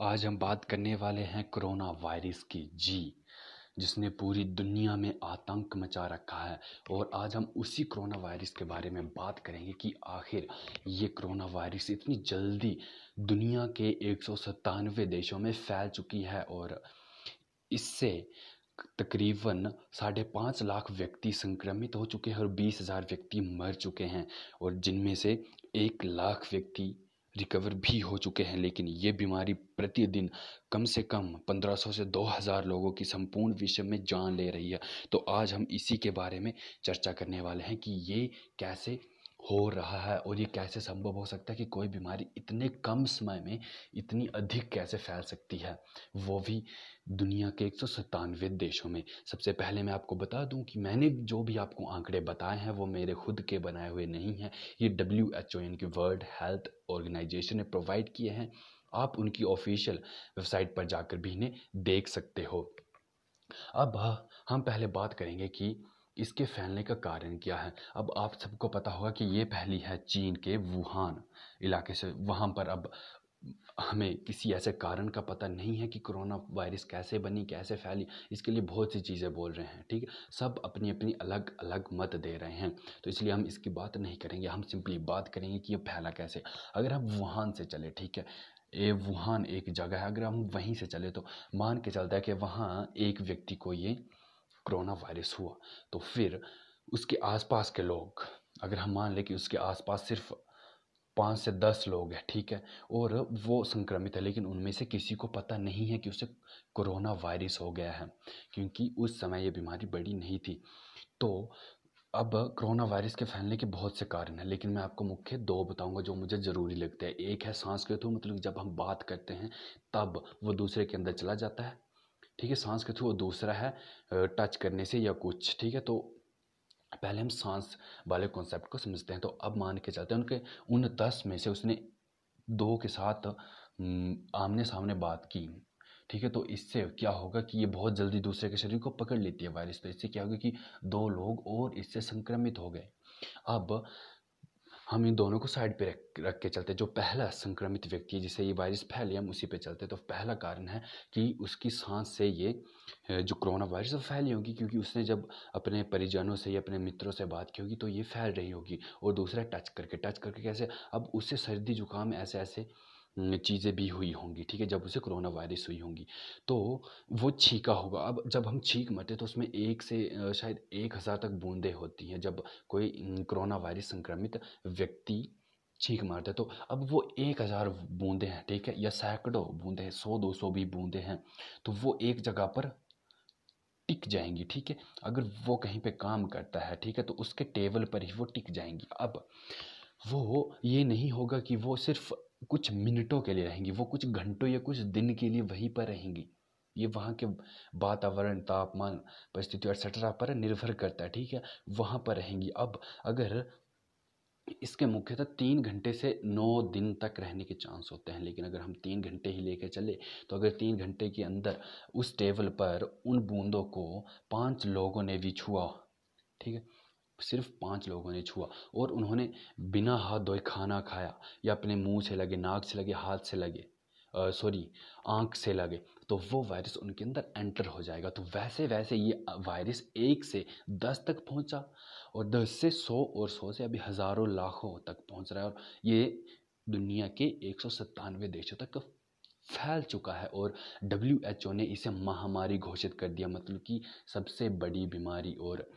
आज हम बात करने वाले हैं कोरोना वायरस की जी, जिसने पूरी दुनिया में आतंक मचा रखा है। और आज हम उसी कोरोना वायरस के बारे में बात करेंगे कि आखिर ये कोरोना वायरस इतनी जल्दी दुनिया के एक सौ सतानवे देशों में फैल चुकी है और इससे तकरीबन साढ़े पाँच लाख व्यक्ति संक्रमित हो चुके हैं और बीस हज़ार व्यक्ति मर चुके हैं। और जिनमें से एक लाख व्यक्ति रिकवर भी हो चुके हैं, लेकिन ये बीमारी प्रतिदिन कम से कम 1500 से 2000 लोगों की संपूर्ण विश्व में जान ले रही है। तो आज हम इसी के बारे में चर्चा करने वाले हैं कि ये कैसे हो रहा है और ये कैसे संभव हो सकता है कि कोई बीमारी इतने कम समय में इतनी अधिक कैसे फैल सकती है? वो भी दुनिया के एक सौ सतानवे देशों में। सबसे पहले मैं आपको बता दूँ कि मैंने जो भी आपको आंकड़े बताए हैं, वो मेरे खुद के बनाए हुए नहीं हैं। ये डब्ल्यू एच ओ यानी कि वर्ल्ड हेल्थ ऑर्गेनाइजेशन ने प्रोवाइड किए हैं। आप उनकी ऑफिशियल वेबसाइट पर जाकर भी इन्हें देख सकते हो। अब हम पहले बात करेंगे कि इसके फैलने का कारण क्या है? अब आप सबको पता होगा कि ये पहली है चीन के वुहान इलाके से। वहाँ पर अब हमें किसी ऐसे कारण का पता नहीं है कि कोरोना वायरस कैसे बनी, कैसे फैली। इसके लिए बहुत सी चीज़ें बोल रहे हैं, ठीक है? सब अपनी अपनी अलग अलग मत दे रहे हैं। तो इसलिए हम इसकी बात नहीं करेंगे, हम सिंपली बात करेंगे कि ये फैला कैसे। अगर हम वुहान से चले, ठीक है? ये वुहान एक जगह है, अगर हम वहीं से चले तो मान के चलता है कि वहाँ एक व्यक्ति को ये कोरोना वायरस हुआ तो फिर उसके आसपास के लोग, अगर हम मान लें कि उसके आसपास सिर्फ़ पाँच से दस लोग हैं, ठीक है, और वो संक्रमित है, लेकिन उनमें से किसी को पता नहीं है कि उसे कोरोना वायरस हो गया है, क्योंकि उस समय ये बीमारी बड़ी नहीं थी। तो अब कोरोना वायरस के फैलने के बहुत से कारण हैं, लेकिन मैं आपको मुख्य दो बताऊँगा जो मुझे ज़रूरी लगते हैं। एक है सांस के थ्रू मतलब जब हम बात करते हैं, तब वो दूसरे के अंदर चला जाता है ठीक है, सांस के थ्रू और दूसरा है टच करने से या कुछ, ठीक है? तो पहले हम सांस वाले कॉन्सेप्ट को समझते हैं। तो अब मान के चलते हैं, उनके, उन दस में से उसने दो के साथ आमने सामने बात की, ठीक है? तो इससे क्या होगा कि ये बहुत जल्दी दूसरे के शरीर को पकड़ लेती है वायरस तो इससे क्या होगा कि दो लोग और इससे संक्रमित हो गए। अब हम इन दोनों को साइड पे रख रख के चलते जो पहला संक्रमित व्यक्ति जिसे ये वायरस फैले, हम उसी पे चलते तो पहला कारण है कि उसकी सांस से ये जो कोरोना वायरस फैली होगी, क्योंकि उसने जब अपने परिजनों से या अपने मित्रों से बात की होगी तो ये फैल रही होगी। और दूसरा टच करके। टच करके कैसे? अब उससे सर्दी, जुकाम ऐसे ऐसे चीज़ें भी हुई होंगी, ठीक है, जब उसे कोरोना वायरस हुई होंगी। तो वो छीका होगा। अब जब हम छींक मरते तो उसमें एक से शायद एक हज़ार तक बूंदें होती हैं, जब कोई कोरोना वायरस संक्रमित व्यक्ति छींक मारता है तो अब वो एक हज़ार बूंदे हैं, ठीक है, या सैकड़ों बूंदे हैं, सौ, दो सौ भी बूंदे हैं तो वो एक जगह पर टिक जाएँगी, ठीक है। अगर वो कहीं पे काम करता है, ठीक है तो उसके टेबल पर ही वो टिक जाएँगी। अब वो, ये नहीं होगा कि वो सिर्फ़ कुछ मिनटों के लिए रहेंगी, वो कुछ घंटों या कुछ दिन के लिए वहीं पर रहेंगी। ये वहाँ के वातावरण, तापमान परिस्थिति एक्सेट्रा पर निर्भर करता है, ठीक है? वहाँ पर रहेंगी। अब अगर इसके मुख्यतः तीन घंटे से नौ दिन तक रहने के चांस होते हैं, लेकिन अगर हम तीन घंटे ही लेकर चले तो अगर तीन घंटे के अंदर उस टेबल पर उन बूंदों को पाँच लोगों ने भी छुआ, ठीक है? सिर्फ़ पाँच लोगों ने छुआ और उन्होंने बिना हाथ धोए खाना खाया या अपने मुँह से लगे, नाक से लगे, हाथ से लगे सॉरी आँख से लगे तो वो वायरस उनके अंदर एंटर हो जाएगा। तो वैसे वैसे ये वायरस एक से दस तक पहुँचा और दस से सौ और सौ से अभी हज़ारों लाखों तक पहुँच रहा है और ये दुनिया के एक सौ सत्तानवे देशों तक फैल चुका है और डब्ल्यू एच ओ ने इसे महामारी घोषित कर दिया। मतलब कि सबसे बड़ी बीमारी और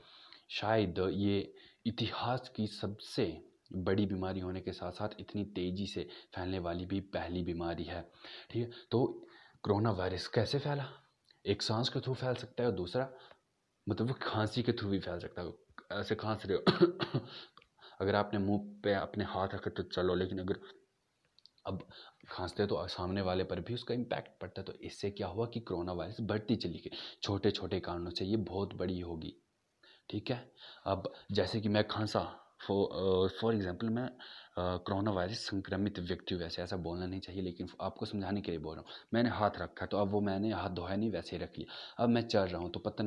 शायद ये इतिहास की सबसे बड़ी बीमारी होने के साथ साथ इतनी तेज़ी से फैलने वाली भी पहली बीमारी है। ठीक है? तो कोरोना वायरस कैसे फैला? एक सांस के थ्रू फैल सकता है और दूसरा मतलब खांसी के थ्रू भी फैल सकता है। ऐसे खांस रहे हो। अगर आपने मुँह पे अपने हाथ रखे तो चलो, लेकिन अगर अब खांसते तो सामने वाले पर भी उसका इम्पैक्ट पड़ता है। तो इससे क्या हुआ कि कोरोना वायरस बढ़ती चली गई। छोटे छोटे कारणों से ये बहुत बड़ी होगी। ठीक है? अब जैसे कि मैं खांसा फॉर एग्ज़ाम्पल मैं कोरोना वायरस संक्रमित व्यक्ति वैसे ऐसा बोलना नहीं चाहिए, लेकिन आपको समझाने के लिए बोल रहा हूँ। मैंने हाथ रखा तो अब वो मैंने हाथ धोया नहीं, वैसे ही रख लिया। अब मैं चल रहा हूँ तो पता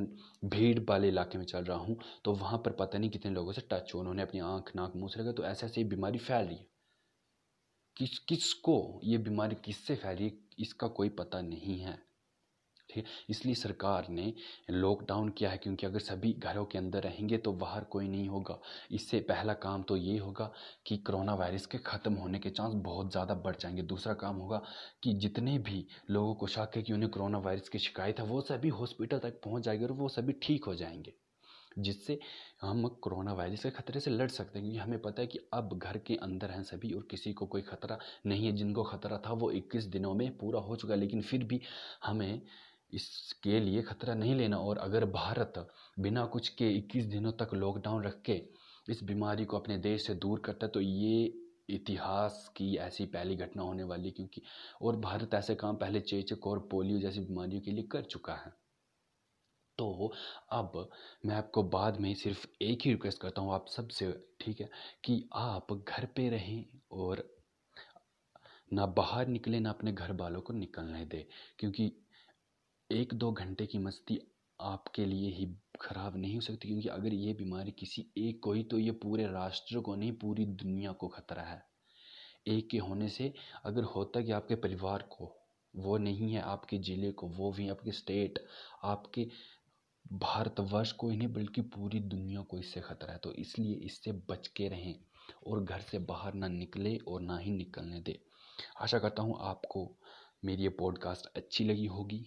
भीड़ वाले इलाके में चल रहा हूँ तो वहाँ पर पता नहीं कितने लोगों से टच हो उन्होंने अपनी आँख, नाक, मुँह से लगा तो ऐसे ऐसे बीमारी फैल रही है। किस, किसको ये बीमारी किससे फैल रही है, इसका कोई पता नहीं है। ठीक है? इसलिए सरकार ने लॉकडाउन किया है क्योंकि अगर सभी घरों के अंदर रहेंगे तो बाहर कोई नहीं होगा। इससे पहला काम तो ये होगा कि कोरोना वायरस के ख़त्म होने के चांस बहुत ज़्यादा बढ़ जाएँगे। दूसरा काम होगा कि जितने भी लोगों को शक है कि उन्हें कोरोना वायरस की शिकायत है, वो सभी हॉस्पिटल तक पहुँच जाएँगे और वो सभी ठीक हो जाएँगे, जिससे हम कोरोना वायरस के ख़तरे से लड़ सकते हैं। क्योंकि हमें पता है कि अब घर के अंदर हैं सभी और किसी को कोई ख़तरा नहीं है। जिनको ख़तरा था वो इक्कीस दिनों में पूरा हो चुका लेकिन फिर भी हमें इसके लिए खतरा नहीं लेना। और अगर भारत बिना कुछ के 21 दिनों तक लॉकडाउन रख के इस बीमारी को अपने देश से दूर करता है तो ये इतिहास की ऐसी पहली घटना होने वाली क्योंकि और भारत ऐसे काम पहले चेचक और पोलियो जैसी बीमारियों के लिए कर चुका है। तो अब मैं आपको बाद में सिर्फ़ एक ही रिक्वेस्ट करता हूँ, आप सबसे ठीक है, कि आप घर पे रहें और ना बाहर निकले, ना अपने घर वालों को निकलने दें, क्योंकि एक दो घंटे की मस्ती आपके लिए ही ख़राब नहीं हो सकती, क्योंकि अगर ये बीमारी किसी एक को ही तो ये पूरे राष्ट्र को नहीं, पूरी दुनिया को खतरा है। एक के होने से अगर होता कि आपके परिवार को, वो नहीं है आपके ज़िले को, वो भी आपके स्टेट, आपके भारतवर्ष को ही नहीं, बल्कि पूरी दुनिया को इससे खतरा है तो इसलिए इससे बच के रहें और घर से बाहर ना निकले और ना ही निकलने दें। आशा करता हूँ आपको मेरी ये पॉडकास्ट अच्छी लगी होगी।